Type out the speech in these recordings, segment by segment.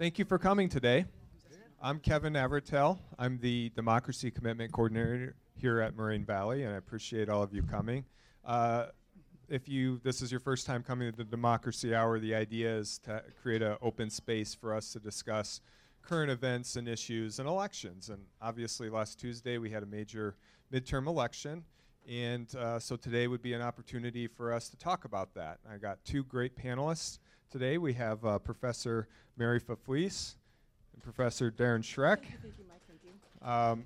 Thank you for coming today. I'm Kevin Evertell. I'm the Democracy Commitment Coordinator here at Moraine Valley, and I appreciate all of you coming. Uh, if you this is your first time coming to the Democracy Hour, the idea is to create an open space for us to discuss current events and issues and elections. And obviously, last Tuesday we had a major midterm election, and uh, so today would be an opportunity for us to talk about that. I got two great panelists today. We have uh, Professor Merri Fefles and Professor Deron Schreck. Um,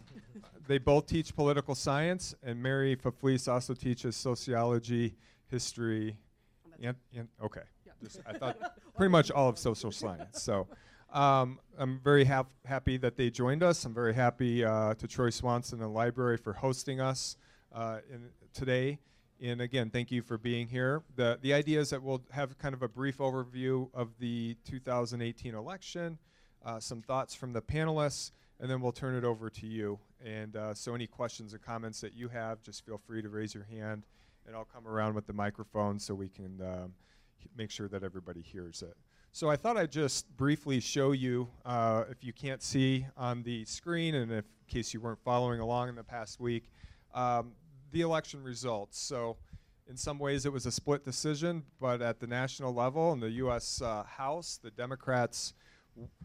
they both teach political science, and Merri Fefles also teaches sociology, history, and, and okay. Just, I thought pretty much all of social science. So um, I'm very hap- happy that they joined us. I'm very happy uh, to Troy Swanson and the library for hosting us uh, in, today. And again, thank you for being here. The, the idea is that we'll have kind of a brief overview of the 2018 election, uh, some thoughts from the panelists, and then we'll turn it over to you. And uh, so, any questions or comments that you have, just feel free to raise your hand, and I'll come around with the microphone so we can um, make sure that everybody hears it. So, I thought I'd just briefly show you, uh, if you can't see on the screen, and if, in case you weren't following along in the past week, um, the election results. So, in some ways, it was a split decision, but at the national level, in the U.S. Uh, House, the Democrats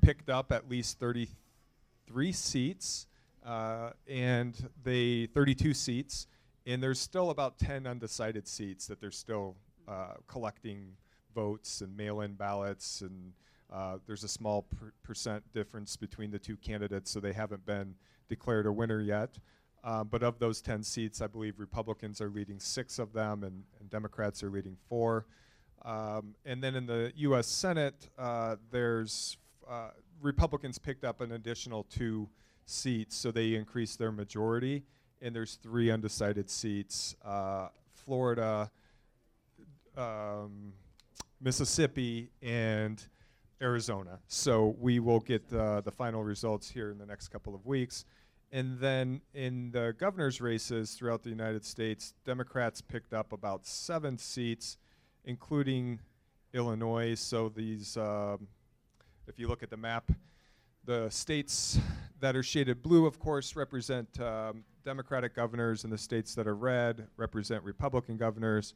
picked up at least 33 seats, uh, and they 32 seats, and there's still about 10 undecided seats that they're still uh, collecting votes and mail-in ballots, and uh, there's a small per- percent difference between the two candidates, so they haven't been declared a winner yet. Uh, but of those 10 seats, I believe Republicans are leading six of them and, and Democrats are leading four. Um, and then in the U.S. Senate, uh, there's uh, Republicans picked up an additional two seats, so they increased their majority. And there's three undecided seats: uh, Florida, um, Mississippi, and Arizona. So we will get uh, the final results here in the next couple of weeks. And then in the governor's races throughout the United States, Democrats picked up about seven seats, including Illinois. So these, um, if you look at the map, the states that are shaded blue, of course, represent um, Democratic governors, and the states that are red represent Republican governors.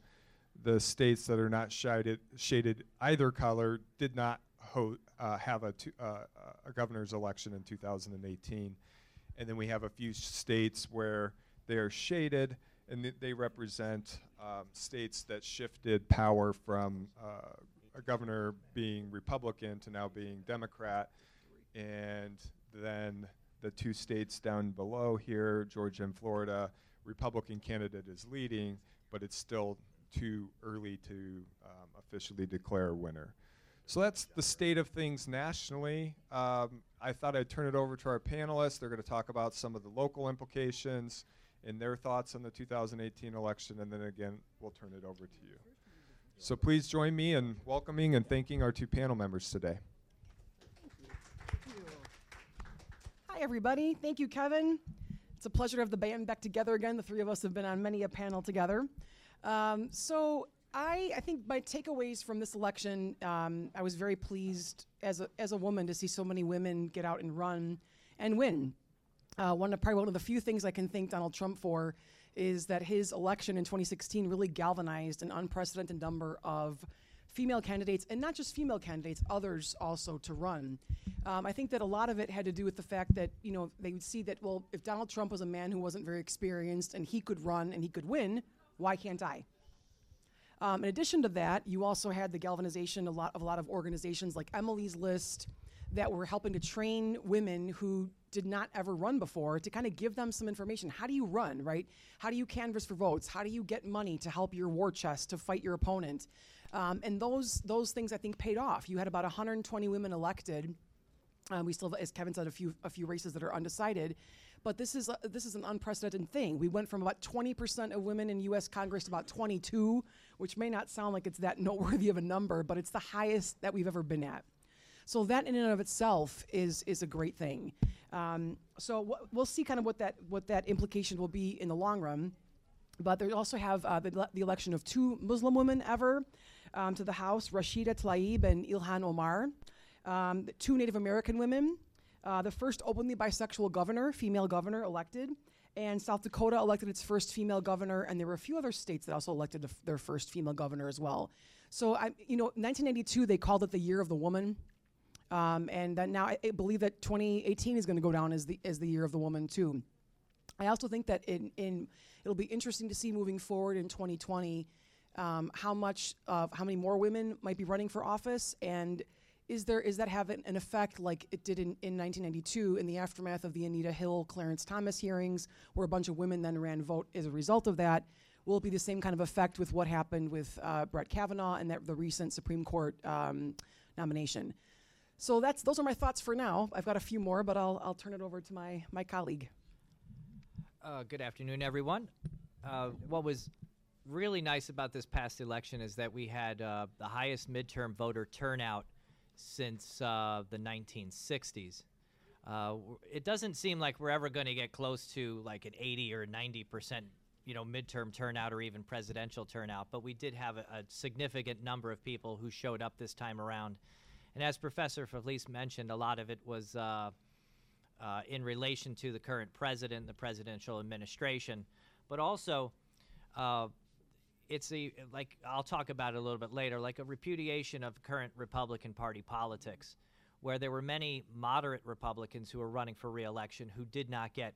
The states that are not shaded, shaded either color did not uh, have a, uh, a governor's election in 2018 and then we have a few states where they are shaded, and th- they represent um, states that shifted power from uh, a governor being Republican to now being Democrat, and then the two states down below here, Georgia and Florida, Republican candidate is leading, but it's still too early to um, officially declare a winner. So that's the state of things nationally. Um, I thought I'd turn it over to our panelists. They're going to talk about some of the local implications and their thoughts on the 2018 election, and then again, we'll turn it over to you. So please join me in welcoming and thanking our two panel members today. Hi, everybody. Thank you, Kevin. It's a pleasure to have the band back together again. The three of us have been on many a panel together. Um, so, I, I think my takeaways from this election, um, I was very pleased as a, as a woman to see so many women get out and run and win. Uh, one of, probably one of the few things I can thank Donald Trump for is that his election in 2016 really galvanized an unprecedented number of female candidates, and not just female candidates, others also to run. Um, I think that a lot of it had to do with the fact that you know they would see that well, if Donald Trump was a man who wasn't very experienced and he could run and he could win, why can't I? Um, in addition to that, you also had the galvanization a lot of a lot of organizations like Emily's List that were helping to train women who did not ever run before to kind of give them some information. How do you run, right? How do you canvass for votes? How do you get money to help your war chest to fight your opponent? Um, and those those things I think paid off. You had about 120 women elected. Um, we still, have, as Kevin said, a few a few races that are undecided, but this is this is an unprecedented thing. We went from about 20% of women in U.S. Congress to about 22, which may not sound like it's that noteworthy of a number, but it's the highest that we've ever been at. So that in and of itself is is a great thing. Um, so we'll see kind of what that what that implication will be in the long run. But they also have uh, the, the election of two Muslim women ever um, to the House, Rashida Tlaib and Ilhan Omar. Um, two Native American women, uh, the first openly bisexual governor, female governor elected, and South Dakota elected its first female governor, and there were a few other states that also elected their first female governor as well. So, I, you know, 1992 they called it the Year of the Woman, um, and that now I, I believe that 2018 is going to go down as the as the Year of the Woman too. I also think that in, in it'll be interesting to see moving forward in 2020 um, how much how many more women might be running for office and is there is that have an, effect like it did in, in 1992 in the aftermath of the Anita Hill Clarence Thomas hearings where a bunch of women then ran vote as a result of that? Will it be the same kind of effect with what happened with uh, Brett Kavanaugh and that, the recent Supreme Court um, nomination? So that's those are my thoughts for now. I've got a few more but I'll, I'll turn it over to my my colleague. Uh, good afternoon, everyone. Uh, what was really nice about this past election is that we had uh, the highest midterm voter turnout since uh, the 1960s. Uh, it doesn't seem like we're ever going to get close to like an 80 or 90 percent, you know, midterm turnout or even presidential turnout. But we did have a, a significant number of people who showed up this time around. And as Professor Fefles mentioned, a lot of it was uh, uh, in relation to the current president, the presidential administration, but also uh, it's a like I'll talk about it a little bit later, like a repudiation of current Republican Party politics, where there were many moderate Republicans who were running for reelection who did not get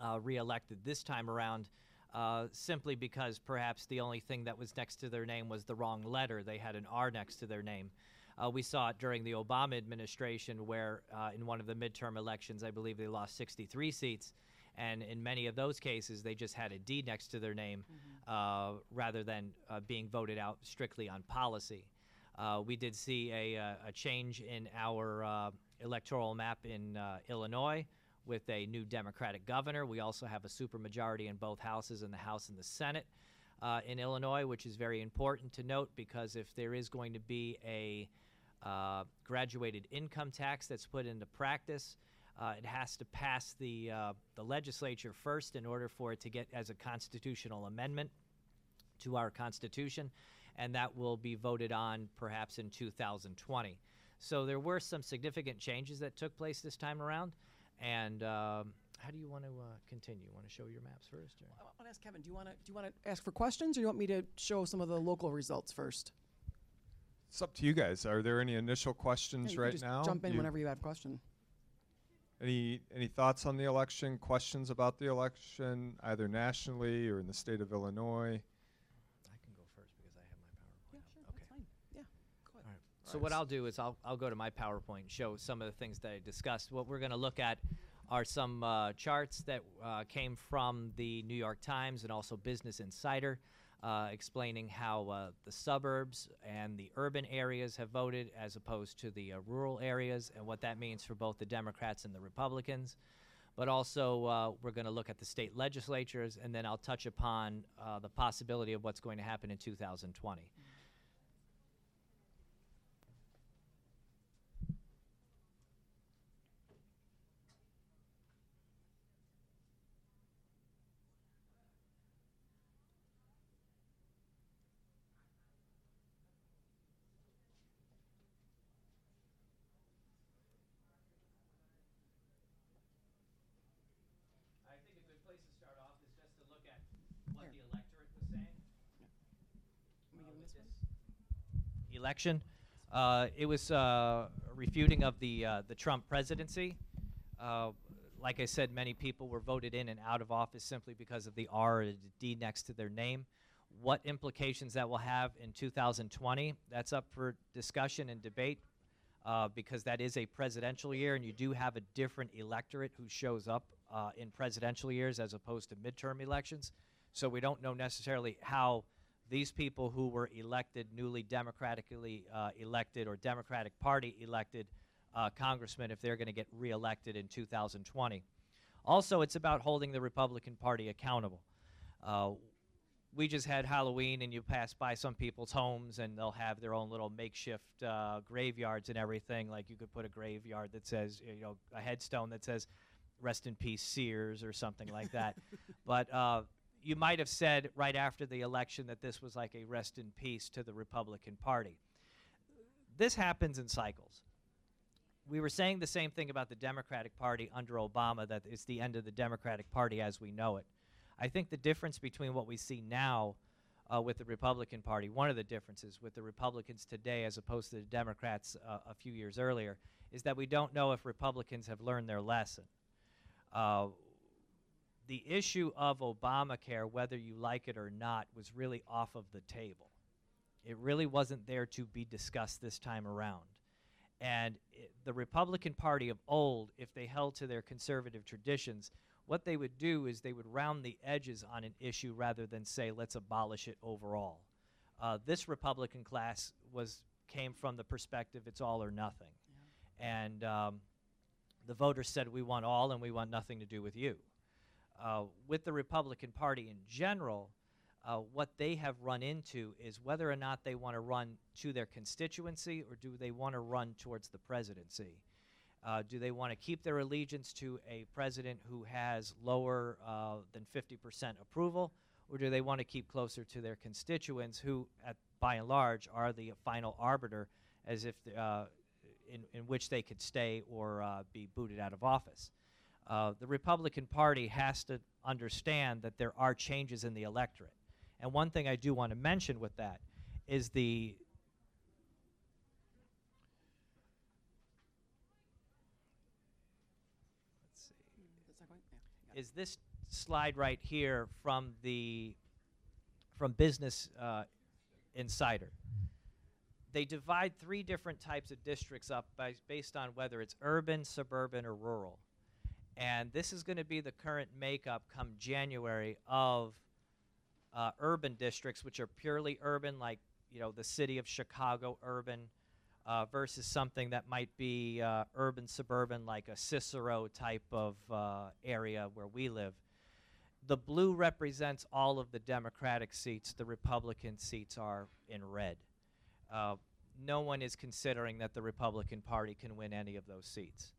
uh, reelected this time around. Uh, simply because perhaps the only thing that was next to their name was the wrong letter. They had an R next to their name. Uh, we saw it during the Obama administration, where uh, in one of the midterm elections, I believe they lost 63 seats. And in many of those cases, they just had a D next to their name mm-hmm. uh, rather than uh, being voted out strictly on policy. Uh, we did see a, uh, a, change in our electoral map in Illinois with a new Democratic governor. We also have a supermajority in both houses, in the House and the Senate. Uh, in Illinois, which is very important to note because if there is going to be a uh, graduated income tax that's put into practice. Uh, it has to pass the, uh, the legislature first in order for it to get as a constitutional amendment to our Constitution, and that will be voted on perhaps in 2020. So there were some significant changes that took place this time around, and um, how do you want to uh, continue? Want to show your maps first? Or? I want to ask Kevin. Do you want to do you want to ask for questions, or do you want me to show some of the local results first? It's up to you guys. Are there any initial questions yeah, right now? Jump in you whenever you have a question. Any any thoughts on the election? Questions about the election, either nationally or in the state of Illinois? I can go first because I have my PowerPoint. Yeah, sure. Okay. That's fine. Yeah. Go ahead. All right. So what I'll do is I'll I'll go to my PowerPoint and show some of the things that I discussed. What we're going to look at are some uh, charts that uh, came from the New York Times and also Business Insider uh, explaining how uh, the suburbs and the urban areas have voted as opposed to the uh, rural areas and what that means for both the Democrats and the Republicans. But also, uh, we're going to look at the state legislatures, and then I'll touch upon uh, the possibility of what's going to happen in 2020. Election. Uh, it was uh, refuting of the uh, the Trump presidency. Uh, like I said, many people were voted in and out of office simply because of the R or the D next to their name. What implications that will have in 2020, that's up for discussion and debate uh, because that is a presidential year and you do have a different electorate who shows up uh, in presidential years as opposed to midterm elections. So we don't know necessarily how these people who were elected, newly democratically uh, elected or Democratic Party elected uh, congressmen, if they're going to get reelected in 2020. Also, it's about holding the Republican Party accountable. Uh, we just had Halloween, and you pass by some people's homes, and they'll have their own little makeshift uh, graveyards and everything. Like you could put a graveyard that says, you know, a headstone that says, "Rest in peace, Sears" or something like that. but uh, you might have said right after the election that this was like a rest in peace to the Republican Party. This happens in cycles. we were saying the same thing about the Democratic Party under Obama that it's the end of the Democratic Party as we know it. I think the difference between what we see now uh, with the Republican Party, one of the differences with the Republicans today as opposed to the Democrats uh, a few years earlier, is that we don't know if Republicans have learned their lesson. Uh, the issue of Obamacare, whether you like it or not, was really off of the table. It really wasn't there to be discussed this time around. And i the Republican Party of old, if they held to their conservative traditions, what they would do is they would round the edges on an issue rather than say, let's abolish it overall. Uh, this Republican class was came from the perspective it's all or nothing. And um, the voters said, we want all and we want nothing to do with you. Uh, with the Republican Party in general, uh, what they have run into is whether or not they want to run to their constituency or do they want to run towards the presidency. Uh, do they want to keep their allegiance to a president who has lower uh, than 50% approval, or do they want to keep closer to their constituents who, at, by and large, are the final arbiter as if uh, in, in which they could stay or uh, be booted out of office? Uh, the Republican Party has to understand that there are changes in the electorate. And one thing I do want to mention with that is the is this slide right here from the from Business uh, Insider. They divide three different types of districts up by, based on whether it's urban, suburban, or rural. And this is going to be the current makeup come January of uh, urban districts, which are purely urban, like you know the city of Chicago urban, uh, versus something that might be uh, urban suburban, like a Cicero type of uh, area where we live. The blue represents all of the Democratic seats. The Republican seats are in red. Uh, no one is considering that the Republican Party can win any of those seats.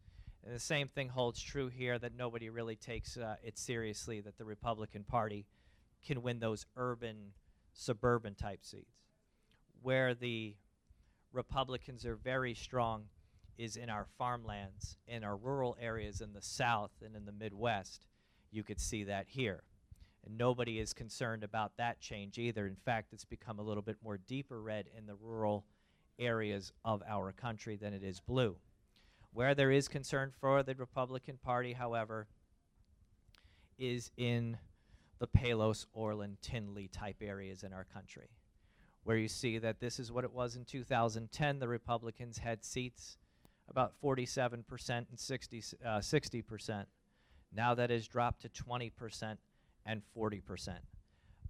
And the same thing holds true here that nobody really takes uh, it seriously that the Republican Party can win those urban, suburban type seats. Where the Republicans are very strong is in our farmlands, in our rural areas in the South and in the Midwest. You could see that here. And nobody is concerned about that change either. In fact, it's become a little bit more deeper red in the rural areas of our country than it is blue. Where there is concern for the Republican Party, however, is in the Palos, Orland, Tinley type areas in our country, where you see that this is what it was in 2010. The Republicans had seats about 47% and 60, uh, 60%. Now that has dropped to 20% and 40%.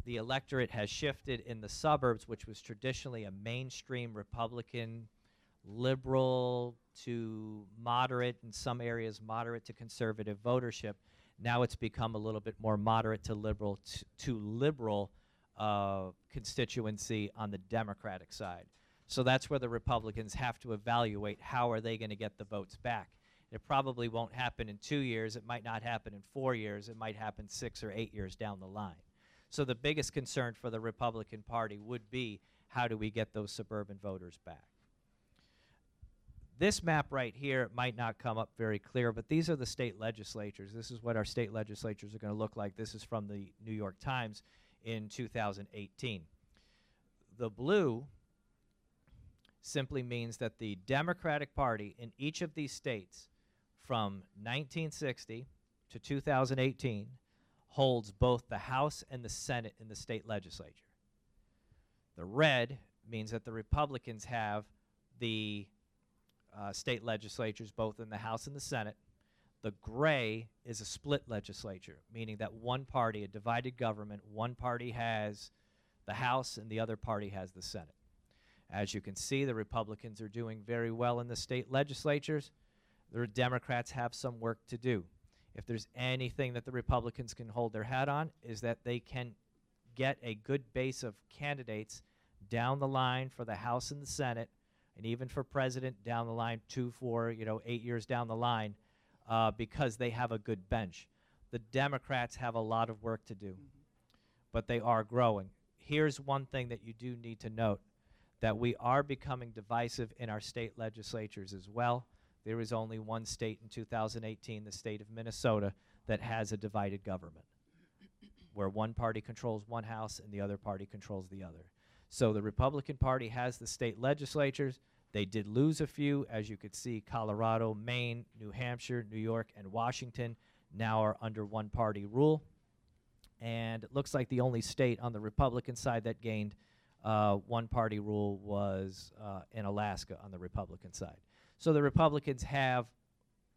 The electorate has shifted in the suburbs, which was traditionally a mainstream Republican, liberal to moderate, in some areas, moderate to conservative votership. Now it's become a little bit more moderate to liberal to liberal uh, constituency on the Democratic side. So that's where the Republicans have to evaluate how are they going to get the votes back. It probably won't happen in two years. It might not happen in four years. It might happen six or eight years down the line. So the biggest concern for the Republican Party would be how do we get those suburban voters back? This map right here might not come up very clear, but these are the state legislatures. This is what our state legislatures are going to look like. This is from the New York Times in 2018. The blue simply means that the Democratic Party in each of these states from 1960 to 2018 holds both the House and the Senate in the state legislature. The red means that the Republicans have the uh, state legislatures, both in the House and the Senate. The gray is a split legislature, meaning that one party, a divided government, one party has the House and the other party has the Senate. As you can see, the Republicans are doing very well in the state legislatures. The Democrats have some work to do. If there's anything that the Republicans can hold their hat on, is that they can get a good base of candidates down the line for the House and the Senate, and even for president down the line, two, four, you know, eight years down the line, uh, because they have a good bench. The Democrats have a lot of work to do, but they are growing. Here's one thing that you do need to note that we are becoming divisive in our state legislatures as well. there is only one state in 2018, the state of Minnesota, that has a divided government, where one party controls one house and the other party controls the other. So the Republican Party has the state legislatures. They did lose a few, as you could see, Colorado, Maine, New Hampshire, New York, and Washington now are under one party rule. And it looks like the only state on the Republican side that gained uh, one party rule was uh, in Alaska on the Republican side. So the Republicans have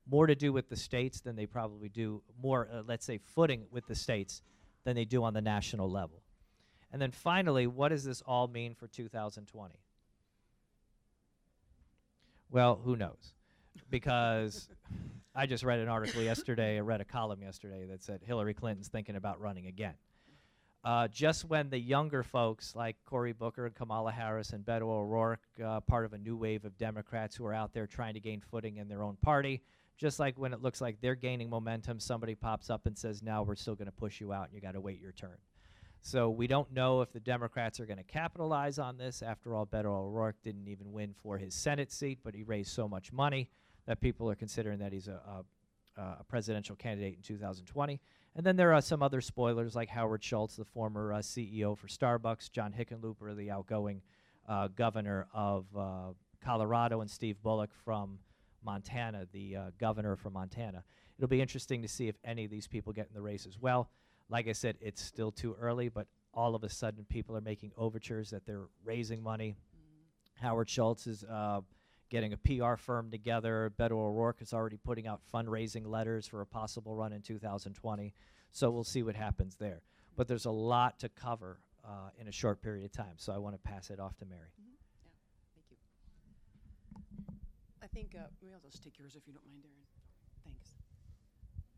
more to do with the states than they probably do, more, uh, let's say, footing with the states than they do on the national level. And then finally, what does this all mean for 2020? Well, who knows? Because I just read an article yesterday, I read a column yesterday that said Hillary Clinton's thinking about running again. Uh, just when the younger folks like Cory Booker and Kamala Harris and Beto O'Rourke, uh, part of a new wave of Democrats who are out there trying to gain footing in their own party, just like when it looks like they're gaining momentum, somebody pops up and says, now we're still going to push you out and you got to wait your turn. So we don't know if the Democrats are going to capitalize on this. After all, Beto O'Rourke didn't even win for his Senate seat, but he raised so much money that people are considering that he's a, a, a presidential candidate in 2020. And then there are some other spoilers like Howard Schultz, the former uh, CEO for Starbucks, John Hickenlooper, the outgoing uh, governor of uh, Colorado, and Steve Bullock from Montana, the uh, governor from Montana. It'll be interesting to see if any of these people get in the race as well. Like I said, it's still too early, but all of a sudden people are making overtures that they're raising money. Howard Schultz is uh, getting a PR firm together. Beto O'Rourke is already putting out fundraising letters for a possible run in 2020. So we'll see what happens there. But there's a lot to cover uh, in a short period of time. So I want to pass it off to Merri. Thank you. I think, uh, maybe I'll just take yours if you don't mind, Deron.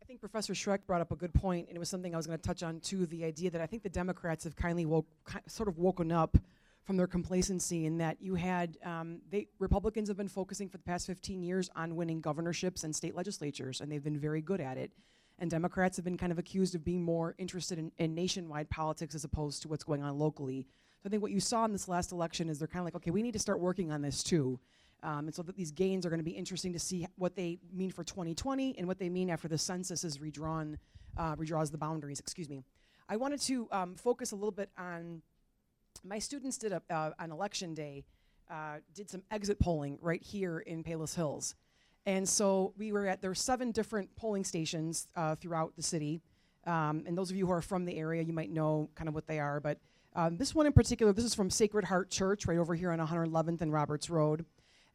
I think Professor Schreck brought up a good point, and it was something I was going to touch on too. The idea that I think the Democrats have kindly woke, ki- sort of woken up from their complacency in that you had um, they Republicans have been focusing for the past 15 years on winning governorships and state legislatures, and they've been very good at it. And Democrats have been kind of accused of being more interested in, in nationwide politics as opposed to what's going on locally. So I think what you saw in this last election is they're kind of like, okay, we need to start working on this too. Um, and so that these gains are going to be interesting to see what they mean for 2020 and what they mean after the census is redrawn, uh, redraws the boundaries. Excuse me. I wanted to um, focus a little bit on my students did a, uh, on election day uh, did some exit polling right here in Palos Hills, and so we were at there were seven different polling stations uh, throughout the city. Um, and those of you who are from the area, you might know kind of what they are. But um, this one in particular, this is from Sacred Heart Church, right over here on 111th and Roberts Road.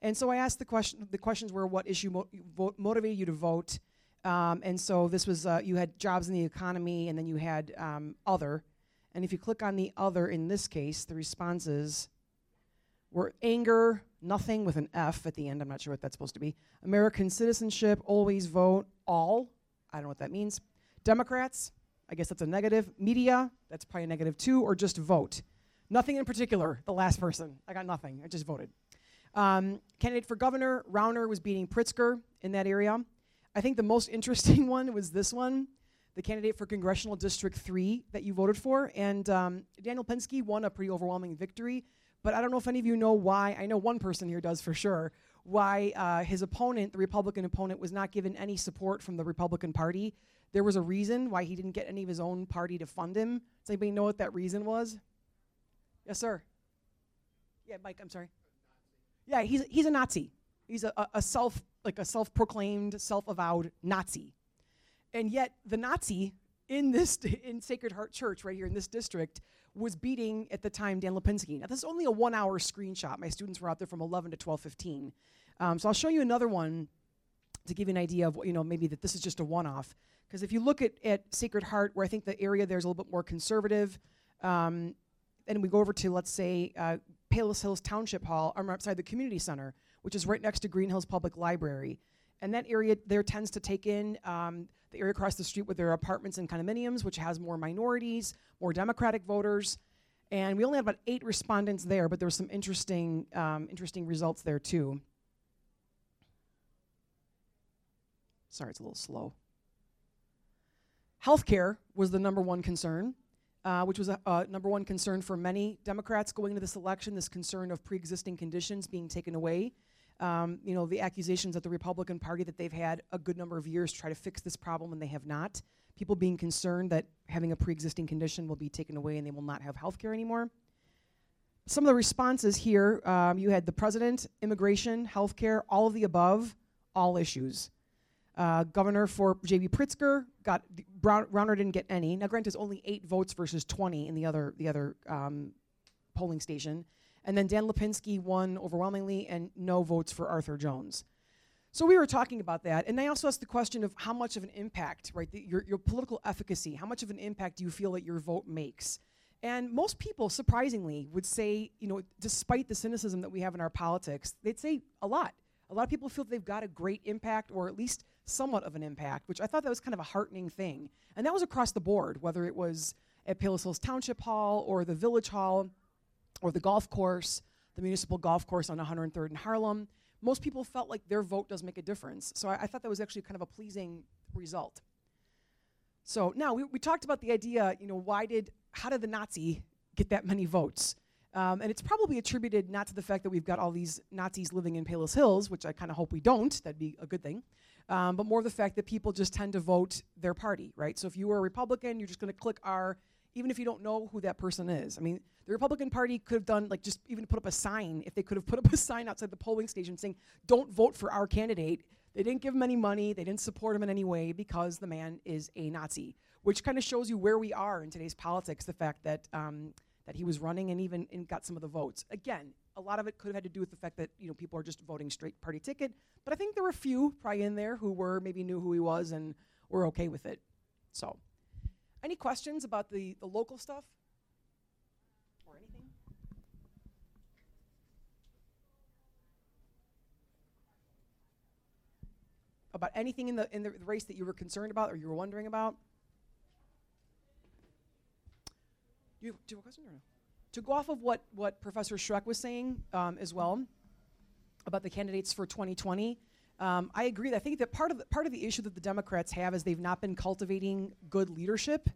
And so I asked the question. The questions were, what issue mo- motivated you to vote? Um, and so this was uh, you had jobs in the economy, and then you had um, other. And if you click on the other in this case, the responses were anger, nothing with an F at the end. I'm not sure what that's supposed to be. American citizenship, always vote, all. I don't know what that means. Democrats, I guess that's a negative. Media, that's probably a negative too, or just vote. Nothing in particular, the last person. I got nothing. I just voted. Um, candidate for governor, Rauner was beating Pritzker in that area. I think the most interesting one was this one the candidate for Congressional District 3 that you voted for. And um, Daniel Lipinski won a pretty overwhelming victory. But I don't know if any of you know why. I know one person here does for sure. Why uh, his opponent, the Republican opponent, was not given any support from the Republican Party. There was a reason why he didn't get any of his own party to fund him. Does anybody know what that reason was? Yes, sir. Yeah, Mike. I'm sorry. Yeah, he's he's a Nazi. He's a, a, self like a self-proclaimed, self-avowed Nazi and yet the Nazi in this in Sacred Heart Church right here in this district was beating at the time Dan Lipinski. Now this is only a one-hour screenshot. My students were out there from 11 to 12:15. Um, so I'll show you another one to give you an idea of what, you know maybe that this is just a one-off. Because if you look at, at Sacred Heart, where I think the area there's a little bit more conservative, um, and we go over to let's say uh, Palos Hills Township Hall, or outside the community center, which is right next to Green Hills Public Library, and that area there tends to take in um, the area across the street with their apartments and condominiums, which has more minorities, more Democratic voters. And we only had about eight respondents there, but there were some interesting, um, interesting results there too. Sorry, it's a little slow. Healthcare was the number one concern, uh, which was a, number one concern for many Democrats going into this election. This concern of pre-existing conditions being taken away Um, you know, the accusations that the Republican Party that they've had a good number of years to try to fix this problem and they have not. People being concerned that having a pre-existing condition will be taken away and they will not have health care anymore. Some of the responses here, um, you had the president, immigration, health care, all of the above, all issues. Uh, governor for J.B. Pritzker got Brown, Browner didn't get any. Now, granted, it's only eight votes versus 20 in the other the other um, polling station, and then Dan Lipinski won overwhelmingly, and no votes for Arthur Jones. So we were talking about that, and I also asked the question of how much of an impact, right, the, your your political efficacy, how much of an impact do you feel that your vote makes? And most people, surprisingly, would say, you know, despite the cynicism that we have in our politics, they'd say a lot. A lot of people feel they've got a great impact, or at least somewhat of an impact, which I thought that was kind of a heartening thing. And that was across the board, whether it was at Palos Hills Township Hall or the Village Hall or the golf course, the municipal golf course on 103rd in Harlem. Most people felt like their vote does make a difference. So I, I thought that was actually kind of a pleasing result. So now we, we talked about the idea, you know, why did, how did the Nazi get that many votes? Um, and it's probably attributed not to the fact that we've got all these Nazis living in Palos Hills, which I kind of hope we don't, that'd be a good thing, um, but more the fact that people just tend to vote their party, right? So if you were a Republican, you're just going to click R, even if you don't know who that person is. I mean, the Republican Party could have done, like, just even put up a sign, if they could have put up a sign outside the polling station saying, don't vote for our candidate. They didn't give him any money, they didn't support him in any way because the man is a Nazi, which kind of shows you where we are in today's politics, the fact that. Um, that he was running and even and got some of the votes. Again, a lot of it could have had to do with the fact that you know people are just voting straight party ticket, but I think there were a few probably in there who were maybe knew who he was and were okay with it. So, any questions about the the local stuff or anything? About anything in the in the race that you were concerned about or you were wondering about? Do you have a question or no? To go off of what, what Professor Schreck was saying um, as well about the candidates for 2020, um, I agree. I think that part of the, part of the issue that the Democrats have is they've not been cultivating good leadership,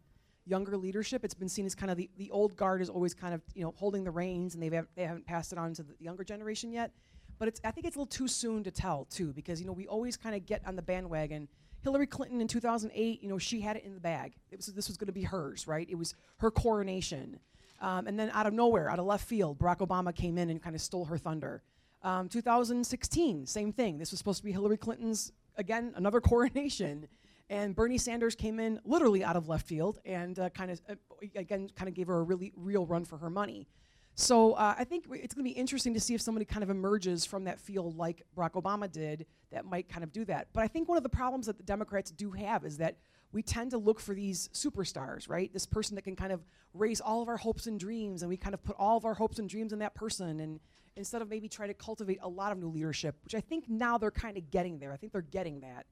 younger leadership. It's been seen as kind of the, the old guard is always kind of you know holding the reins, and they've they haven't passed it on to the younger generation yet. But it's I think it's a little too soon to tell too, because you know we always kind of get on the bandwagon. Hillary Clinton in 2008, you know, she had it in the bag. It was this was going to be hers, right? It was her coronation. Um, and then out of nowhere, out of left field, Barack Obama came in and kind of stole her thunder. Um, 2016, same thing. This was supposed to be Hillary Clinton's, again, another coronation. And Bernie Sanders came in literally out of left field and uh, kind of, uh, again, kind of gave her a really real run for her money. So uh, I think it's going to be interesting to see if somebody kind of emerges from that field like Barack Obama did that might kind of do that. But I think one of the problems that the Democrats do have is that we tend to look for these superstars, right? This person that can kind of raise all of our hopes and dreams, and we kind of put all of our hopes and dreams in that person, and instead of maybe try to cultivate a lot of new leadership, which I think now they're kind of getting there. I think they're getting that.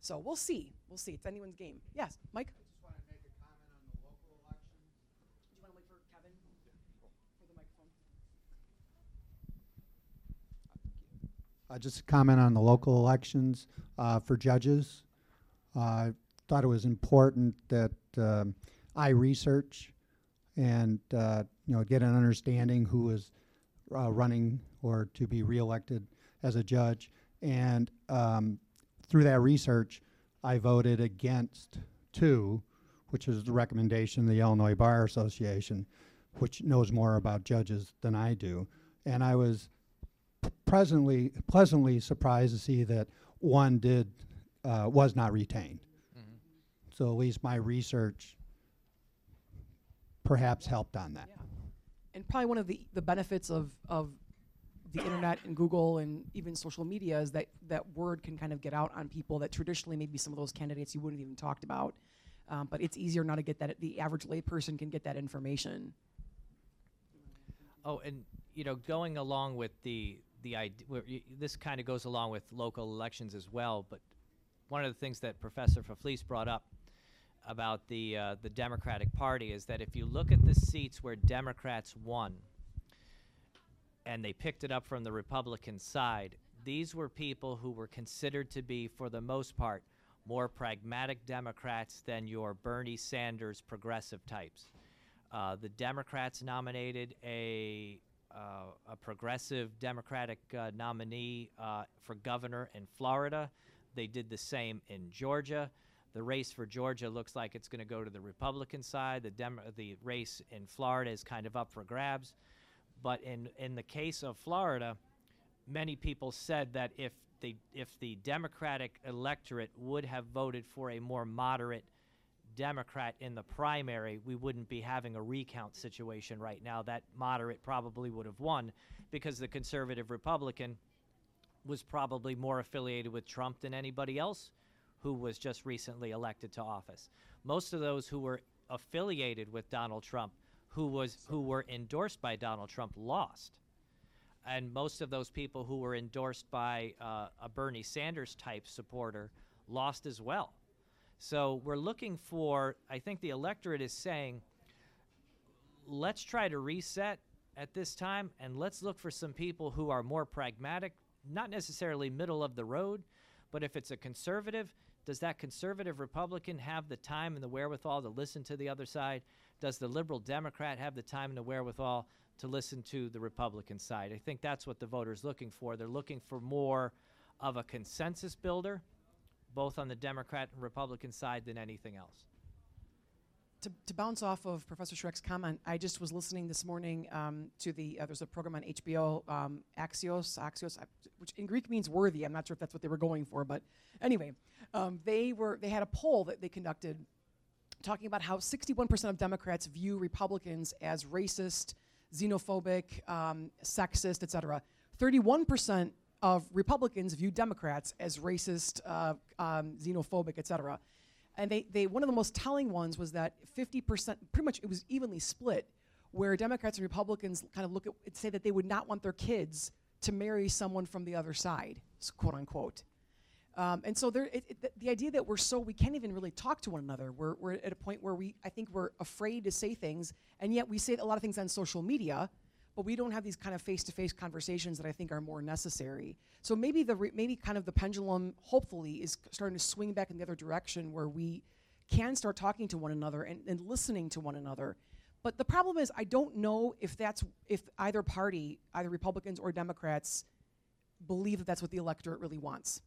So we'll see. We'll see. It's anyone's game. Yes, Mike. I just want to make a comment on the local elections. Do you want to wait for Kevin for the microphone? Uh, just a comment on the local elections uh, for judges. Uh, I thought it was important that um, I research and uh, you know get an understanding who is uh, running or to be reelected as a judge. And um, through that research, I voted against two, which is the recommendation of the Illinois Bar Association, which knows more about judges than I do. And I was presently pleasantly surprised to see that one did uh, was not retained. So at least my research perhaps helped on that. Yeah. And probably one of the, the benefits of, of the internet and Google and even social media is that that word can kind of get out on people that traditionally maybe some of those candidates you wouldn't even talked about. Um, but it's easier now to get that. The average layperson can get that information. Oh, and you know, going along with the the idea, this kind of goes along with local elections as well. But one of the things that Professor Fefles brought up about the uh, the Democratic Party is that if you look at the seats where Democrats won, and they picked it up from the Republican side, these were people who were considered to be, for the most part, more pragmatic Democrats than your Bernie Sanders progressive types. Uh, the Democrats nominated a a progressive Democratic uh, nominee uh, for governor in Florida. They did the same in Georgia. The race for Georgia looks like it's going to go to the Republican side. The Dem- the race in Florida is kind of up for grabs. But in in the case of Florida, many people said that if the if the Democratic electorate would have voted for a more moderate Democrat in the primary, we wouldn't be having a recount situation right now. That moderate probably would have won because the conservative Republican was probably more affiliated with Trump than anybody else who was just recently elected to office. Most of those who were affiliated with Donald Trump, who was who were endorsed by Donald Trump, lost. And most of those people who were endorsed by uh, a Bernie Sanders type supporter lost as well. So we're looking for, I think the electorate is saying, let's try to reset at this time and let's look for some people who are more pragmatic, not necessarily middle of the road, but if it's a conservative, does that conservative Republican have the time and the wherewithal to listen to the other side? Does the liberal Democrat have the time and the wherewithal to listen to the Republican side? I think that's what the voters looking for. They're looking for more of a consensus builder, both on the Democrat and Republican side, than anything else. to, to bounce off of Professor Schreck's comment, I just was listening this morning um, to the uh, there's a program on HBO, um, Axios, Axios, which in Greek means worthy. I'm not sure if that's what they were going for, but anyway, um, they were they had a poll that they conducted talking about how 61% of Democrats view Republicans as racist, xenophobic, um, sexist, etc. 31% of Republicans view Democrats as racist, uh, um, xenophobic, etc. And they, they one of the most telling ones was that 50%, pretty much it was evenly split, where Democrats and Republicans kind of look at say that they would not want their kids to marry someone from the other side, quote unquote. Um, and so there, it, it, the- the idea that we're so we can't even really talk to one another. We're, we're at a point where we I think we're afraid to say things, and yet we say a lot of things on social media, but we don't have these kind of face-to-face conversations that I think are more necessary. So maybe the re- maybe kind of the pendulum, hopefully, is starting to swing back in the other direction where we can start talking to one another and, and listening to one another. But the problem is, I don't know if that's if either party, either Republicans or Democrats, believe that that's what the electorate really wants.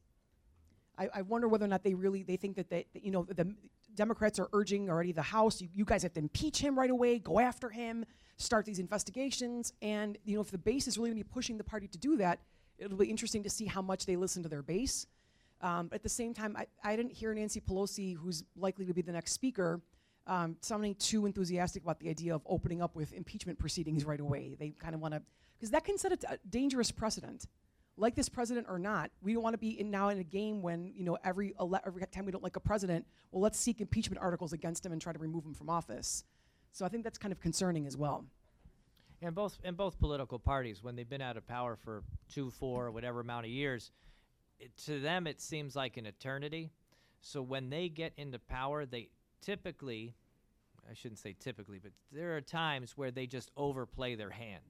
I, I wonder whether or not they really they think that they that, you know the Democrats are urging already the House. You, you guys have to impeach him right away. Go after him. Start these investigations. And you know if the base is really going to be pushing the party to do that, it'll be interesting to see how much they listen to their base. Um, at the same time, I, I didn't hear Nancy Pelosi, who's likely to be the next speaker, um, sounding too enthusiastic about the idea of opening up with impeachment proceedings right away. They kind of want to, because that can set a, t- a dangerous precedent. Like this president or not, we don't want to be in now in a game when you know every ele- every time we don't like a president, well, let's seek impeachment articles against him and try to remove him from office. So I think that's kind of concerning as well. And both and both political parties, when they've been out of power for two, four, or whatever amount of years, it, to them it seems like an eternity. So when they get into power, they typically, I shouldn't say typically, but there are times where they just overplay their hand.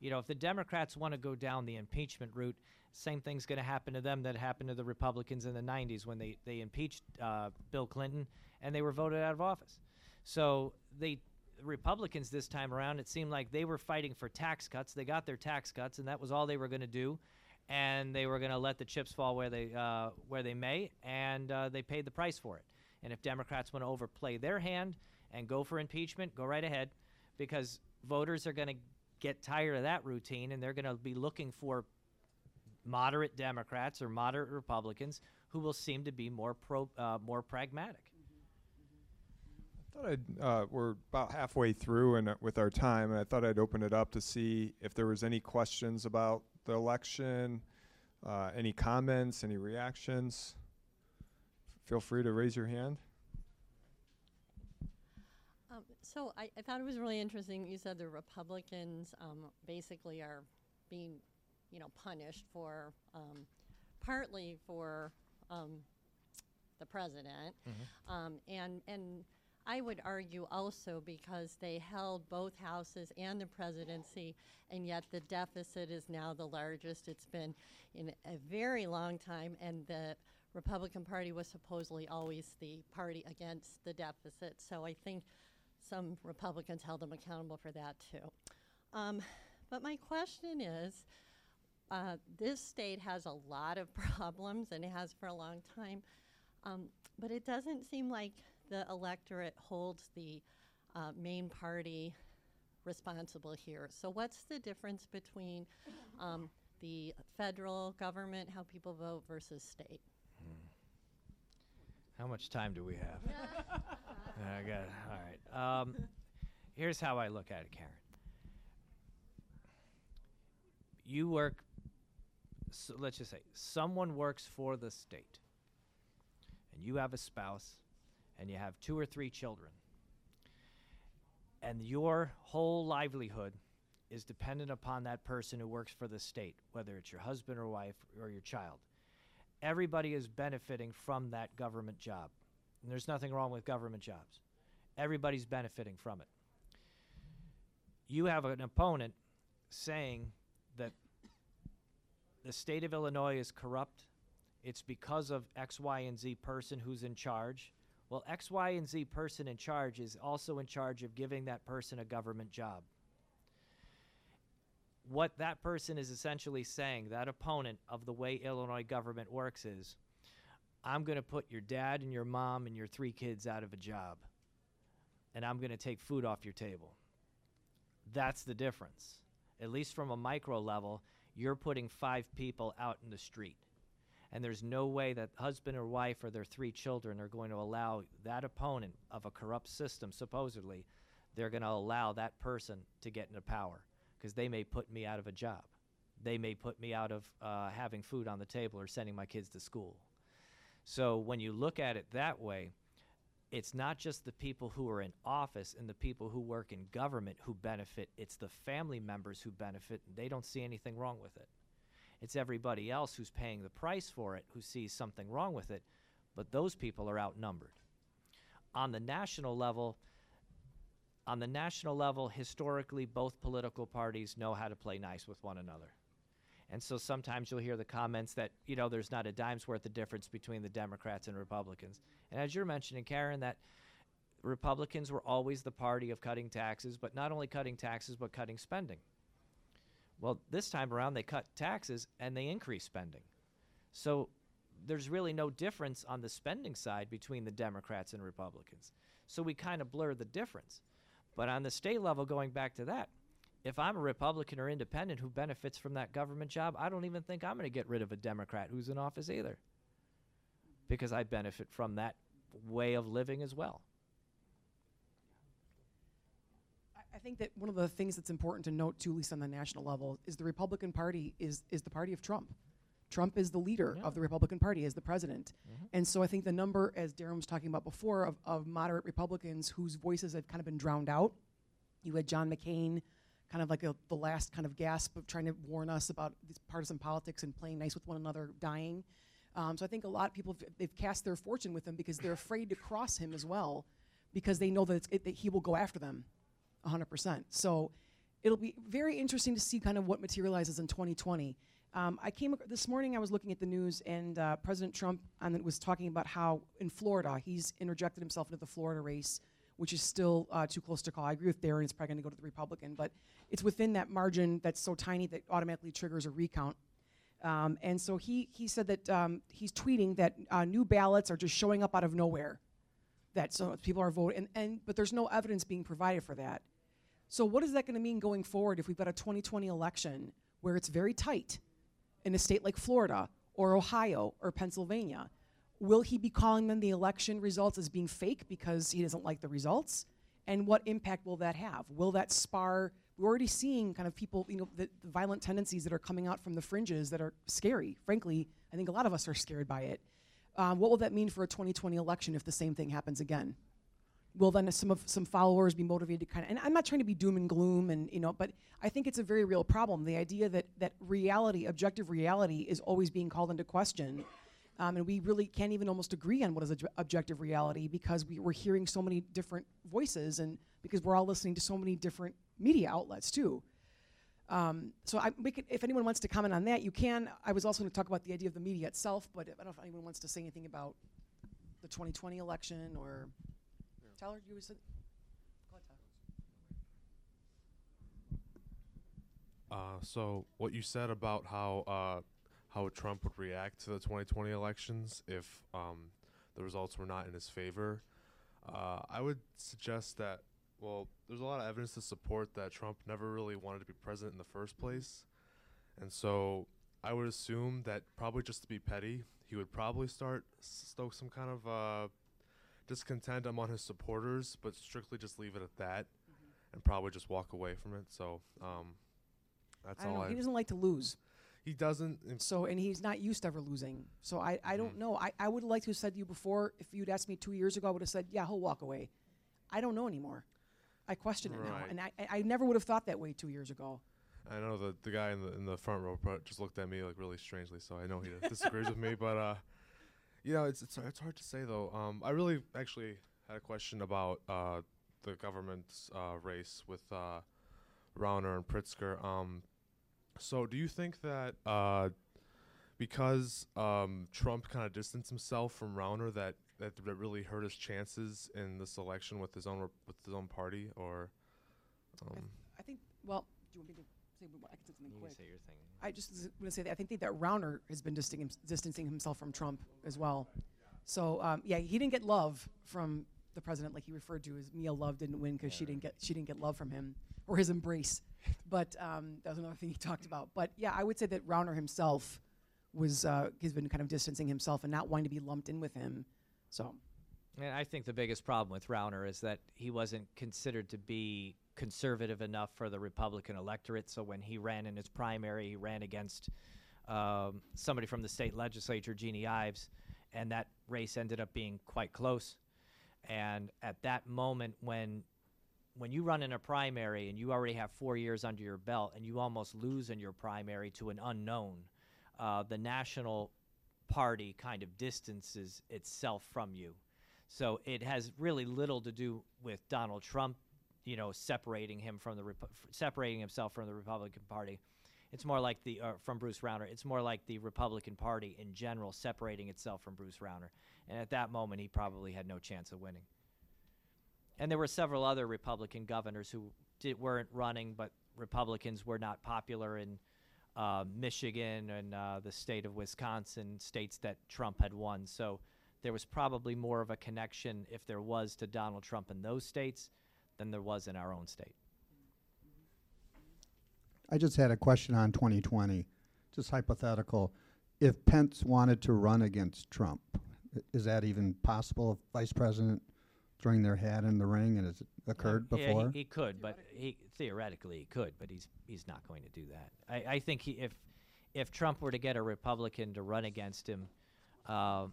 You know, if the Democrats want to go down the impeachment route, same thing's going to happen to them that happened to the Republicans in the 90s when they, they impeached uh, Bill Clinton and they were voted out of office. So they Republicans this time around, it seemed like they were fighting for tax cuts. They got their tax cuts, and that was all they were going to do, and they were going to let the chips fall where they uh, where they may, and uh, they paid the price for it. And if Democrats want to overplay their hand and go for impeachment, go right ahead, because voters are going to get tired of that routine, and they're going to be looking for moderate Democrats or moderate Republicans who will seem to be more pro, uh, more pragmatic. I thought I'd, uh, we're about halfway through and uh, with our time, and I thought I'd open it up to see if there was any questions about the election, uh, any comments, any reactions. Feel free to raise your hand. Um, so I, I thought it was really interesting. You said the Republicans um, basically are being, you know, punished for um, partly for um, the president, um, and and I would argue also because they held both houses and the presidency, and yet the deficit is now the largest it's been in a very long time, and the Republican Party was supposedly always the party against the deficit. So I think some Republicans held them accountable for that too. Um, But my question is, uh, this state has a lot of problems and it has for a long time. Um, but it doesn't seem like the electorate holds the uh, main party responsible here. So, what's the difference between um, the federal government, how people vote, versus state? How much time do we have? I got it. All right. Um, here's how I look at it, Karen. You work, so let's just say, someone works for the state, and you have a spouse, and you have two or three children, and your whole livelihood is dependent upon that person who works for the state, whether it's your husband or wife or your child everybody is benefiting from that government job. And there's nothing wrong with government jobs. Everybody's benefiting from it. You have an opponent saying that the state of Illinois is corrupt. It's because of X, Y, and Z person who's in charge. Well, X, Y, and Z person in charge is also in charge of giving that person a government job what that person is essentially saying, that opponent of the way Illinois government works is, I'm going to put your dad and your mom and your three kids out of a job, and I'm going to take food off your table. That's the difference. At least from a micro level, you're putting five people out in the street. And there's no way that husband or wife or their three children are going to allow that opponent of a corrupt system, supposedly, they're going to allow that person to get into power because they may put me out of a job. They may put me out of uh, having food on the table or sending my kids to school. So when you look at it that way, it's not just the people who are in office and the people who work in government who benefit, it's the family members who benefit, and they don't see anything wrong with it. It's everybody else who's paying the price for it who sees something wrong with it, but those people are outnumbered. On the national level, on the national level, historically, both political parties know how to play nice with one another. And so sometimes you'll hear the comments that, you know, there's not a dime's worth of difference between the Democrats and Republicans. And as you're mentioning, Karen, that Republicans were always the party of cutting taxes, but not only cutting taxes, but cutting spending. Well, this time around, they cut taxes and they increase spending. So there's really no difference on the spending side between the Democrats and Republicans. So we kind of blur the difference. But on the state level, going back to that, if I'm a Republican or independent who benefits from that government job, I don't even think I'm going to get rid of a Democrat who's in office either. Because I benefit from that way of living as well. I- think that one of the things that's important to note, too, at least on the national level, is the Republican Party is is the party of Trump. Trump is the leader Yeah. of the Republican Party, as the president. Mhm. And so I think the number, as Deron was talking about before, of, of moderate Republicans whose voices have kind of been drowned out. You had John McCain, kind of like a, the last kind of gasp of trying to warn us about these partisan politics and playing nice with one another, dying. Um, so I think a lot of people they've cast their fortune with him because they're afraid to cross him as well, because they know that, it, that he will go after them, 100%. So it'll be very interesting to see kind of what materializes in 2020. Um, I came ac- this morning. I was looking at the news, and uh, President Trump on it was talking about how in Florida he's interjected himself into the Florida race, which is still uh, too close to call. I agree with Deron; it's probably going to go to the Republican, but it's within that margin that's so tiny that automatically triggers a recount. Um, and so he he said that um, he's tweeting that uh, new ballots are just showing up out of nowhere. That so people are voting, and, and but there's no evidence being provided for that. So what is that going to mean going forward if we've got a 2020 election where it's very tight in a state like Florida or Ohio or Pennsylvania? Will he be calling them the election results as being fake because he doesn't like the results? And what impact will that have? Will that spar? We're already seeing kind of people, you know, the, the violent tendencies that are coming out from the fringes that are scary. Frankly, I think a lot of us are scared by it. Um, what will that mean for a 2020 election if the same thing happens again? will then some of some followers be motivated to kind of and I'm not trying to be doom and gloom and you know but I think it's a very real problem the idea that that reality objective reality is always being called into question um, and we really can't even almost agree on what is obj- objective reality because we, we're hearing so many different voices and because we're all listening to so many different media outlets too um, so I, could, if anyone wants to comment on that you can I was also going to talk about the idea of the media itself but I don't know if anyone wants to say anything about the 2020 election or Tyler, you Tyler. Uh, so what you said about how uh, how Trump would react to the 2020 elections if um, the results were not in his favor, uh, I would suggest that well, there's a lot of evidence to support that Trump never really wanted to be president in the first place, and so I would assume that probably just to be petty, he would probably start stoke some kind of uh, discontent among his supporters, but strictly just leave it at that, and probably just walk away from it. So um, that's I all. know. I, He doesn't like to lose. He doesn't. So, and he's not used to ever losing. So I, I don't Mhm. know. I, I would like to have said to you before, if you'd asked me two years ago, I would have said, yeah, he'll walk away. I don't know anymore. I question it now. Right. And I, I never would have thought that way two years ago. I know the the guy in the in the front row pro- just looked at me like really strangely, so I know he disagrees with me. But uh, you know, it's it's it's hard to say though. Um, I really actually had a question about uh the government's uh race with uh Rauner and Pritzker. Um, so do you think that uh because um Trump kind of distanced himself from Rauner that that that really hurt his chances in this election with his own re- with his own party or um, I think, well, do you want me to say what I can say something You quick? can say your thing. I just want to say that I think that Rauner has been distancing, distancing himself from Trump as well. So um, yeah, he didn't get love from the president, like he referred to as Mia Love didn't win because she didn't get she didn't get love from him or his embrace. But um, that was another thing he talked about. But yeah, I would say that Rauner himself was uh, has been kind of distancing himself and not wanting to be lumped in with him. So And I think the biggest problem with Rauner is that he wasn't considered to be conservative enough for the Republican electorate. So when he ran in his primary, he ran against um, somebody from the state legislature, Jeanne Ives, and that race ended up being quite close. And at that moment, when when you run in a primary and you already have four years under your belt and you almost lose in your primary to an unknown, uh, the national party kind of distances itself from you. So it has really little to do with Donald Trump, you know, separating him from the separating himself from the Republican Party. It's more like the uh, from Bruce Rauner. It's more like the Republican Party in general separating itself from Bruce Rauner. And at that moment, he probably had no chance of winning. And there were several other Republican governors who did, weren't running, but Republicans were not popular in uh, Michigan and uh, the state of Wisconsin, states that Trump had won. So there was probably more of a connection, if there was, to Donald Trump in those states than there was in our own state. I just had a question on 2020, just hypothetical. If Pence wanted to run against Trump, is that even possible vice president throwing their hat in the ring and has it occurred Yeah, he- before? he, could, but he theoretically he could, but he's he's not going to do that. I, I think he, if if Trump were to get a Republican to run against him, uh,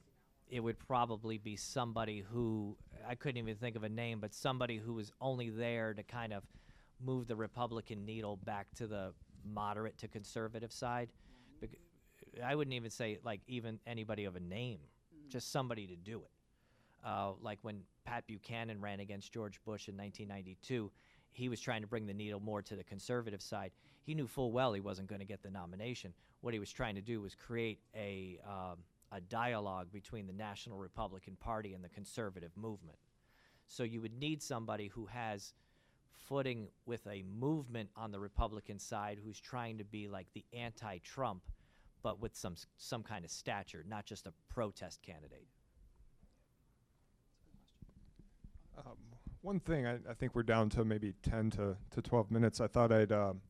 it would probably be somebody who I couldn't even think of a name, but somebody who was only there to kind of move the Republican needle back to the moderate to conservative side. Bec- I wouldn't even say like even anybody of a name, just somebody to do it. Uh, like when Pat Buchanan ran against George Bush in 1992, he was trying to bring the needle more to the conservative side. He knew full well he wasn't going to get the nomination. What he was trying to do was create a um, a dialogue between the National Republican Party and the conservative movement. So you would need somebody who has footing with a movement on the Republican side who's trying to be like the anti-Trump, but with some some kind of stature, not just a protest candidate. Um, one thing, I, I think we're down to maybe 10 to, to 12 minutes. I thought I'd um,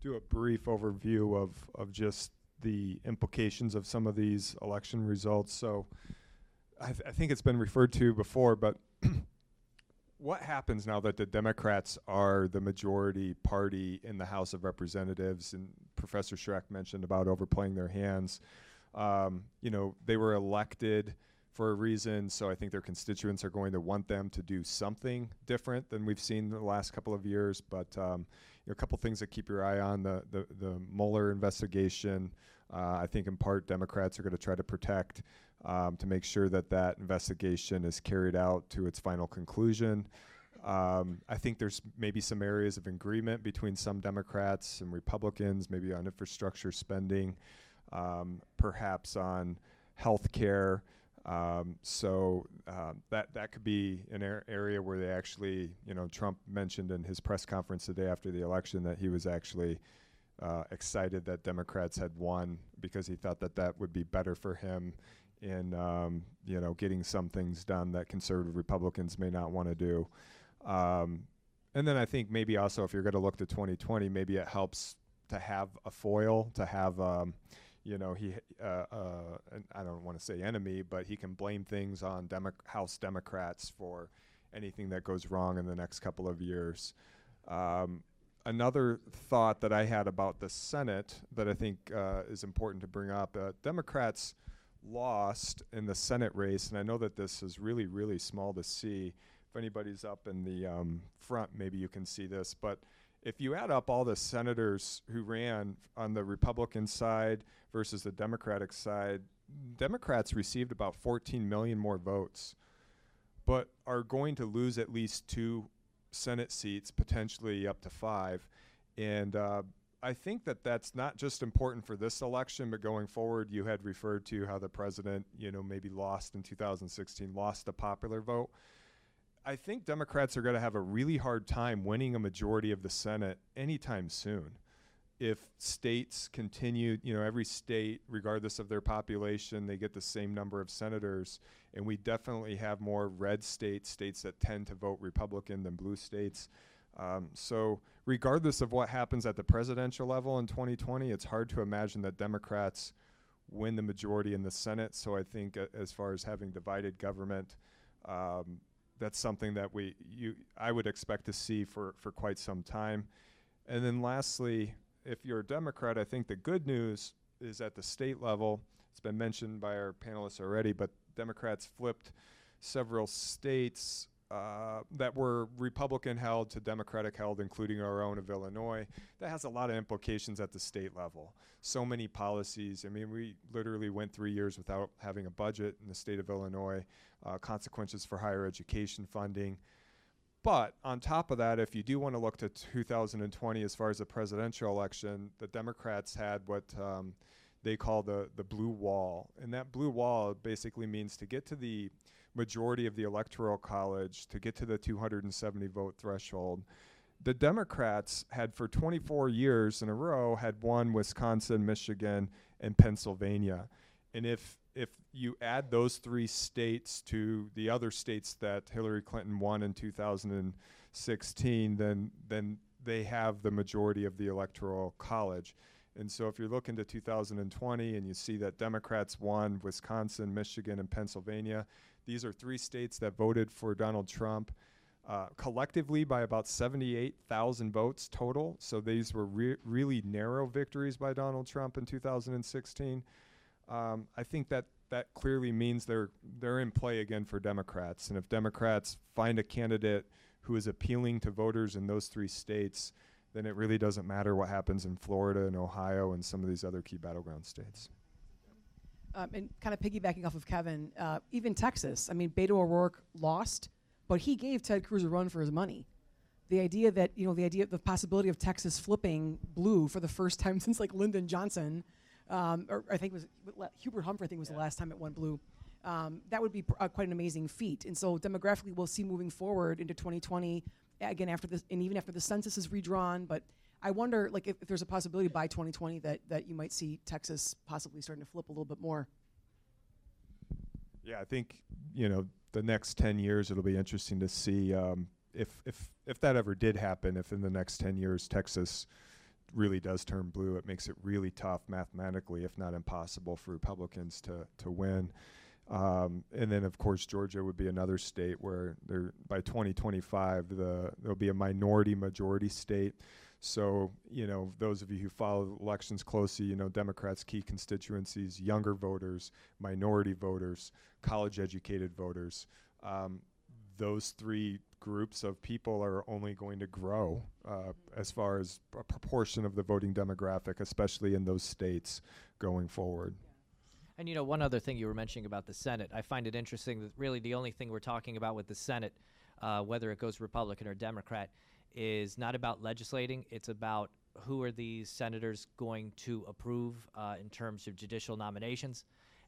do a brief overview of, of just the implications of some of these election results. So I, th- I think it's been referred to before, but what happens now that the Democrats are the majority party in the House of Representatives? And Professor Schreck mentioned about overplaying their hands. Um, you know, they were elected for a reason, so I think their constituents are going to want them to do something different than we've seen the last couple of years. But um, you know, a couple things to keep your eye on: the the, the Mueller investigation. Uh, I think in part Democrats are going to try to protect um, to make sure that that investigation is carried out to its final conclusion. Um, I think there's maybe some areas of agreement between some Democrats and Republicans, maybe on infrastructure spending, um, perhaps on health care. Um, so um, that that could be an ar- area where they actually, you know, Trump mentioned in his press conference the day after the election that he was actually uh, excited that Democrats had won because he thought that that would be better for him in um, you know getting some things done that conservative Republicans may not want to do. Um, and then I think maybe also if you're going to look to 2020, maybe it helps to have a foil, to have um, you know he uh, uh, I don't want to say enemy, but he can blame things on Demo- House Democrats for anything that goes wrong in the next couple of years. Um, another thought that I had about the Senate that I think uh, is important to bring up: uh, Democrats lost in the Senate race, and I know that this is really, really small to see. If anybody's up in the um, front, maybe you can see this. But if you add up all the senators who ran on the Republican side versus the Democratic side, Democrats received about 14 million more votes, but are going to lose at least two Senate seats, potentially up to five. And uh, I think that that's not just important for this election, but going forward, you had referred to how the president, you know, maybe lost in 2016, lost the popular vote. I think Democrats are going to have a really hard time winning a majority of the Senate anytime soon. If states continue, you know, every state, regardless of their population, they get the same number of senators. And we definitely have more red states, states that tend to vote Republican than blue states. Um, so, regardless of what happens at the presidential level in 2020, it's hard to imagine that Democrats win the majority in the Senate. So, I think uh, as far as having divided government, um, that's something that we you I would expect to see for for quite some time. And then lastly, if you're a Democrat, I think the good news is at the state level. It's been mentioned by our panelists already, but Democrats flipped several states uh, that were Republican held to Democratic held, including our own of Illinois. That has a lot of implications at the state level. So many policies. I mean, we literally went three years without having a budget in the state of Illinois, uh, consequences for higher education funding. But on top of that, if you do want to look to 2020 as far as the presidential election, the Democrats had what um, they call the, the blue wall. And that blue wall basically means to get to the majority of the electoral college to get to the 270 vote threshold. The Democrats had for 24 years in a row had won Wisconsin, Michigan, and Pennsylvania. And if if you add those three states to the other states that Hillary Clinton won in 2016, then then they have the majority of the electoral college. And so if you're looking to 2020 and you see that Democrats won Wisconsin, Michigan, and Pennsylvania, these are three states that voted for Donald Trump uh, collectively by about 78,000 votes total. So these were re- really narrow victories by Donald Trump in 2016. Um, I think that that clearly means they're they're in play again for Democrats. And if Democrats find a candidate who is appealing to voters in those three states, then it really doesn't matter what happens in Florida and Ohio and some of these other key battleground states. Um, and kind of piggybacking off of Kevin, uh, even Texas. I mean, Beto O'Rourke lost, but he gave Ted Cruz a run for his money. The idea that you know the idea, the possibility of Texas flipping blue for the first time since like Lyndon Johnson, um, or I think it was Hubert Humphrey. I think was the last time it went blue. Um, that would be pr- uh, quite an amazing feat. And so demographically, we'll see moving forward into 2020 again after this, and even after the census is redrawn. But I wonder, like, if, if, there's a possibility by 2020 that, that you might see Texas possibly starting to flip a little bit more. Yeah, I think you know the next 10 years it'll be interesting to see um, if if if that ever did happen. If in the next 10 years Texas really does turn blue, it makes it really tough mathematically, if not impossible, for Republicans to to win. Um, and then, of course, Georgia would be another state where there by 2025 the there'll be a minority majority state. So, you know, those of you who follow elections closely, you know, Democrats' key constituencies, younger voters, minority voters, college educated voters, um, those three groups of people are only going to grow uh, as far as a proportion of the voting demographic, especially in those states going forward. And you know, one other thing you were mentioning about the Senate, I find it interesting that really the only thing we're talking about with the Senate, uh, whether it goes Republican or Democrat, is not about legislating. It's about who are these senators going to approve uh, in terms of judicial nominations.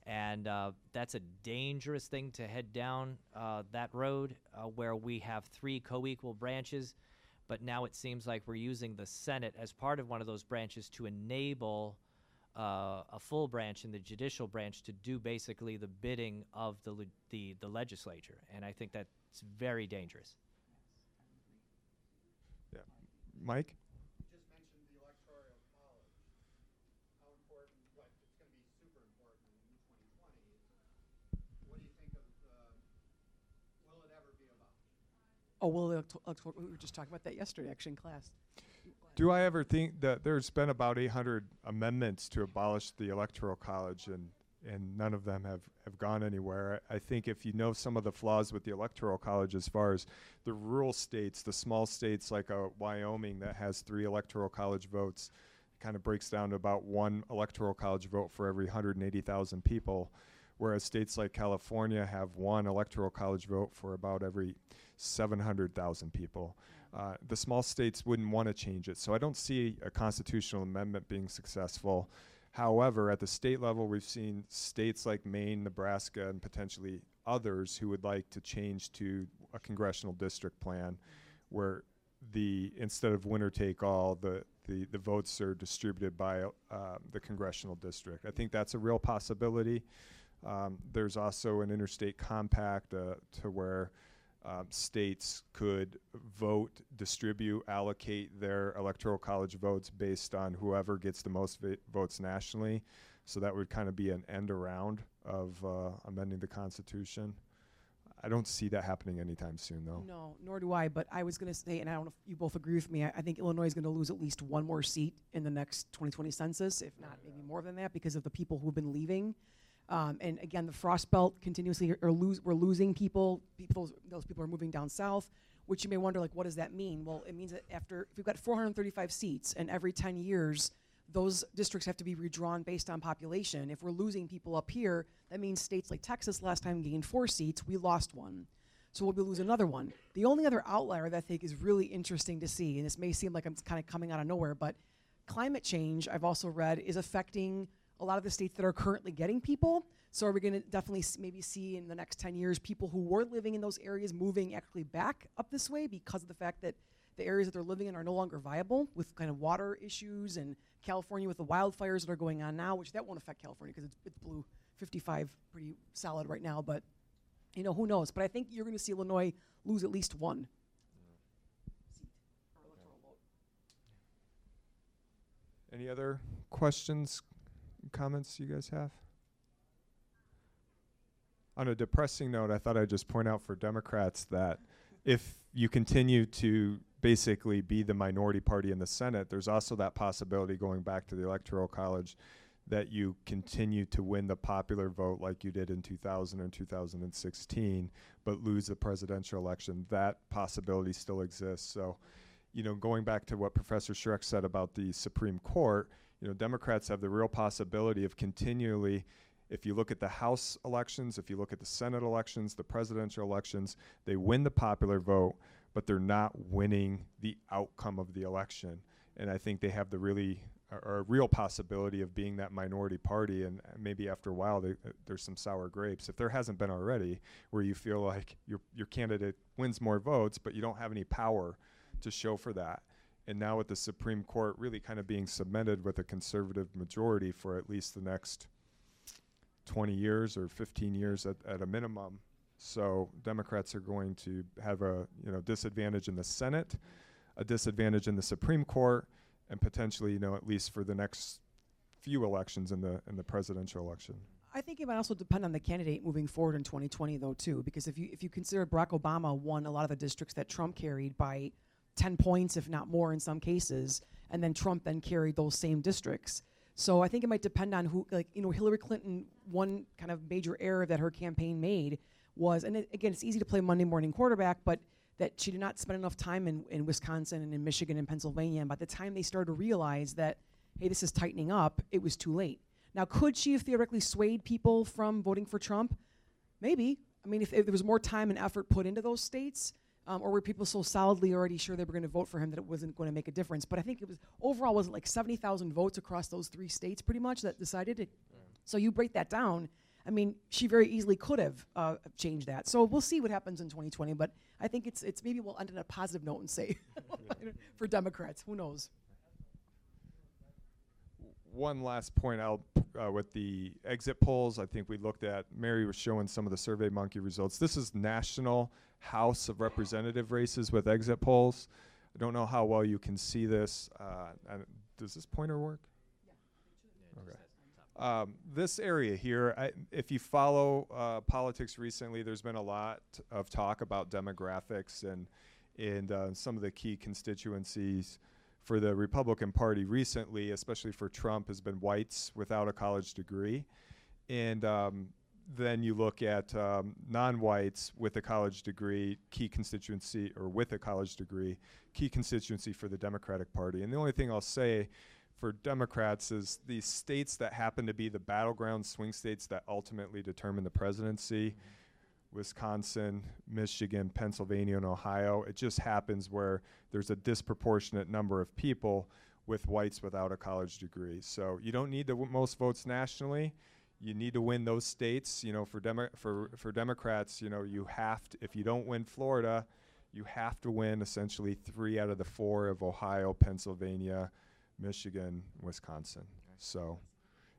And uh, that's a dangerous thing to head down uh, that road uh, where we have three co equal branches. but now it seems like we're using the Senate as part of one of those branches to enable uh, a full branch in the judicial branch to do basically the bidding of the, the, the legislature. And I think that's very dangerous. Mike? You just mentioned the electoral college. How important, like, it's gonna be super important in twenty twenty. What do you think of, uh, will it ever be abolished? Oh, well, electoral- we were just talking about that yesterday, actually, in class. Do I ever think that there's been about 800 amendments to abolish the electoral college and and none of them have, have gone anywhere. I think if you know some of the flaws with the electoral college as far as the rural states, the small states like uh, Wyoming that has three electoral college votes, kind of breaks down to about one electoral college vote for every 180,000 people, whereas states like California have one electoral college vote for about every 700,000 people. Uh, the small states wouldn't want to change it. So I don't see a constitutional amendment being successful. However, at the state level, we've seen states like Maine, Nebraska, and potentially others who would like to change to a congressional district plan where the instead of winner take all, the, the, the votes are distributed by uh, the congressional district. I think that's a real possibility. Um, there's also an interstate compact uh, to where um, states could vote, distribute, allocate their electoral college votes based on whoever gets the most votes nationally. So that would kind of be an end around of uh, amending the Constitution. I don't see that happening anytime soon, though. No, nor do I. But I was going to say, and I don't know if you both agree with me. I, I think Illinois is going to lose at least one more seat in the next 2020 census, if not maybe more than that, because of the people who've been leaving. Um, and again, the frost belt continuously are, lose. We're losing people. People, those people are moving down south. Which you may wonder, like, what does that mean? Well, it means that after if we've got 435 seats, and every 10 years, those districts have to be redrawn based on population. If we're losing people up here, that means states like Texas last time gained four seats, we lost one. So we'll lose another one. The only other outlier that I think is really interesting to see, and this may seem like I'm kind of coming out of nowhere, but climate change, I've also read, is affecting a lot of the states that are currently getting people. So are we going to definitely maybe see in the next 10 years people who were living in those areas moving actually back up this way because of the fact that the areas that they're living in are no longer viable with kind of water issues and California with the wildfires that are going on now, which that won't affect California because it's, it's blue 55 pretty solid right now, but you know, who knows? But I think you're going to see Illinois lose at least one. Any other questions, comments you guys have? On a depressing note, I thought I'd just point out for Democrats that if you continue to basically be the minority party in the Senate, there's also that possibility going back to the Electoral College that you continue to win the popular vote like you did in 2000 and 2016, but lose the presidential election. That possibility still exists. So, you know, going back to what Professor Schreck said about the Supreme Court, you know, Democrats have the real possibility of continually, if you look at the House elections, if you look at the Senate elections, the presidential elections, they win the popular vote, but they're not winning the outcome of the election. And I think they have the really or, a real possibility of being that minority party, and uh, maybe after a while, they, uh, there's some sour grapes. If there hasn't been already, where you feel like your your candidate wins more votes, but you don't have any power to show for that. And now with the Supreme Court really kind of being cemented with a conservative majority for at least the next 20 years or 15 years at, at a minimum. So Democrats are going to have a you know disadvantage in the Senate, a disadvantage in the Supreme Court, and potentially you know at least for the next few elections in the in the presidential election. I think it might also depend on the candidate moving forward in 2020, though, too, because if you if you consider Barack Obama won a lot of the districts that Trump carried by 10 points, if not more, in some cases, and then Trump then carried those same districts. So I think it might depend on who, like you know, Hillary Clinton. One kind of major error that her campaign made was, and it, again, it's easy to play Monday morning quarterback, but that she did not spend enough time in, in Wisconsin and in Michigan and Pennsylvania. And by the time they started to realize that, hey, this is tightening up, it was too late. Now, could she have theoretically swayed people from voting for Trump? Maybe. I mean, if, if there was more time and effort put into those states, um, or were people so solidly already sure they were going to vote for him that it wasn't going to make a difference? But I think it was overall was it like seventy thousand votes across those three states, pretty much that decided it. So you break that down. I mean, she very easily could have uh, changed that. So we'll see what happens in 2020. But I think it's it's maybe we'll end on a positive note and say for Democrats, who knows? One last point out uh, with the exit polls. I think we looked at, Merri was showing some of the Survey Monkey results. This is national House of Representative races with exit polls. I don't know how well you can see this. Uh, and does this pointer work? Okay. Um, this area here, I, if you follow uh, politics recently, there's been a lot of talk about demographics and and uh, some of the key constituencies for the Republican Party recently, especially for Trump, has been whites without a college degree, and um, then you look at um, non-whites with a college degree, key constituency, or with a college degree, key constituency for the Democratic Party. And the only thing I'll say for Democrats is these states that happen to be the battleground swing states that ultimately determine the presidency. Wisconsin, Michigan, Pennsylvania, and Ohio. It just happens where there's a disproportionate number of people with whites without a college degree. So you don't need the w- most votes nationally. You need to win those states. You know, for Demo- for for Democrats, you know, you have to. If you don't win Florida, you have to win essentially three out of the four of Ohio, Pennsylvania, Michigan, Wisconsin. So.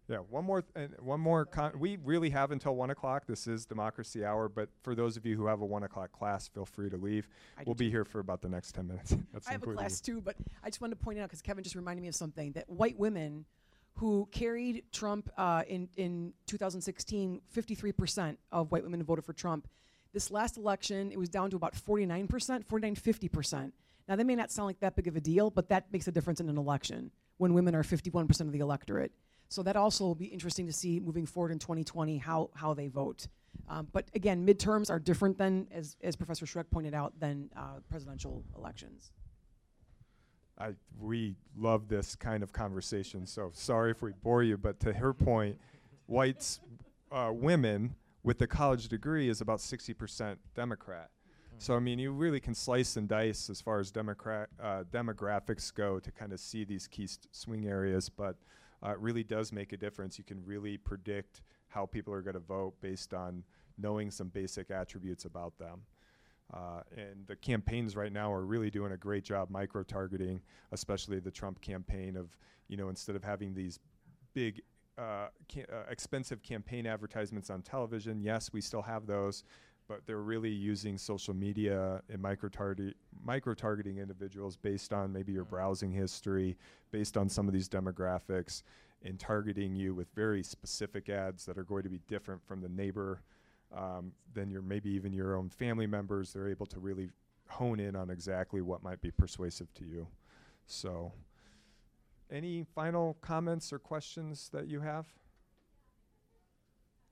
Yeah, one more, th- and one more. Con- we really have until one o'clock. This is democracy hour, but for those of you who have a one o'clock class, feel free to leave. I We'll be here for about the next ten minutes. That's I have a class too, but I just wanted to point out because Kevin just reminded me of something that white women who carried Trump uh, in in 2016, 53% of white women voted for Trump. This last election, it was down to about 49%, 49, 50%. Now, that may not sound like that big of a deal, but that makes a difference in an election when women are 51% of the electorate. So that also will be interesting to see moving forward in 2020 how, how they vote. Um, but again, midterms are different than, as, as Professor Schreck pointed out, than uh, presidential elections. I we love this kind of conversation. So sorry if we bore you, but to her point, whites, uh, women with a college degree is about 60% Democrat. So I mean, you really can slice and dice as far as Democrat uh, demographics go to kind of see these key swing areas, but uh, really does make a difference. You can really predict how people are going to vote based on knowing some basic attributes about them. Uh, and the campaigns right now are really doing a great job micro targeting, especially the Trump campaign of, you know, instead of having these big, uh, ca- uh, expensive campaign advertisements on television, yes, we still have those, but they're really using social media and micro targeting individuals based on maybe your browsing history, based on some of these demographics, and targeting you with very specific ads that are going to be different from the neighbor um, than your maybe even your own family members. They're able to really hone in on exactly what might be persuasive to you. So, any final comments or questions that you have?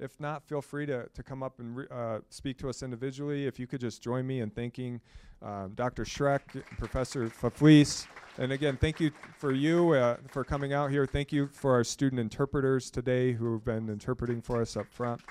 If not, feel free to, to come up and re- uh, speak to us individually. If you could just join me in thanking um, Dr. Schreck, Professor Fefles, and again, thank you for you uh, for coming out here. Thank you for our student interpreters today who have been interpreting for us up front.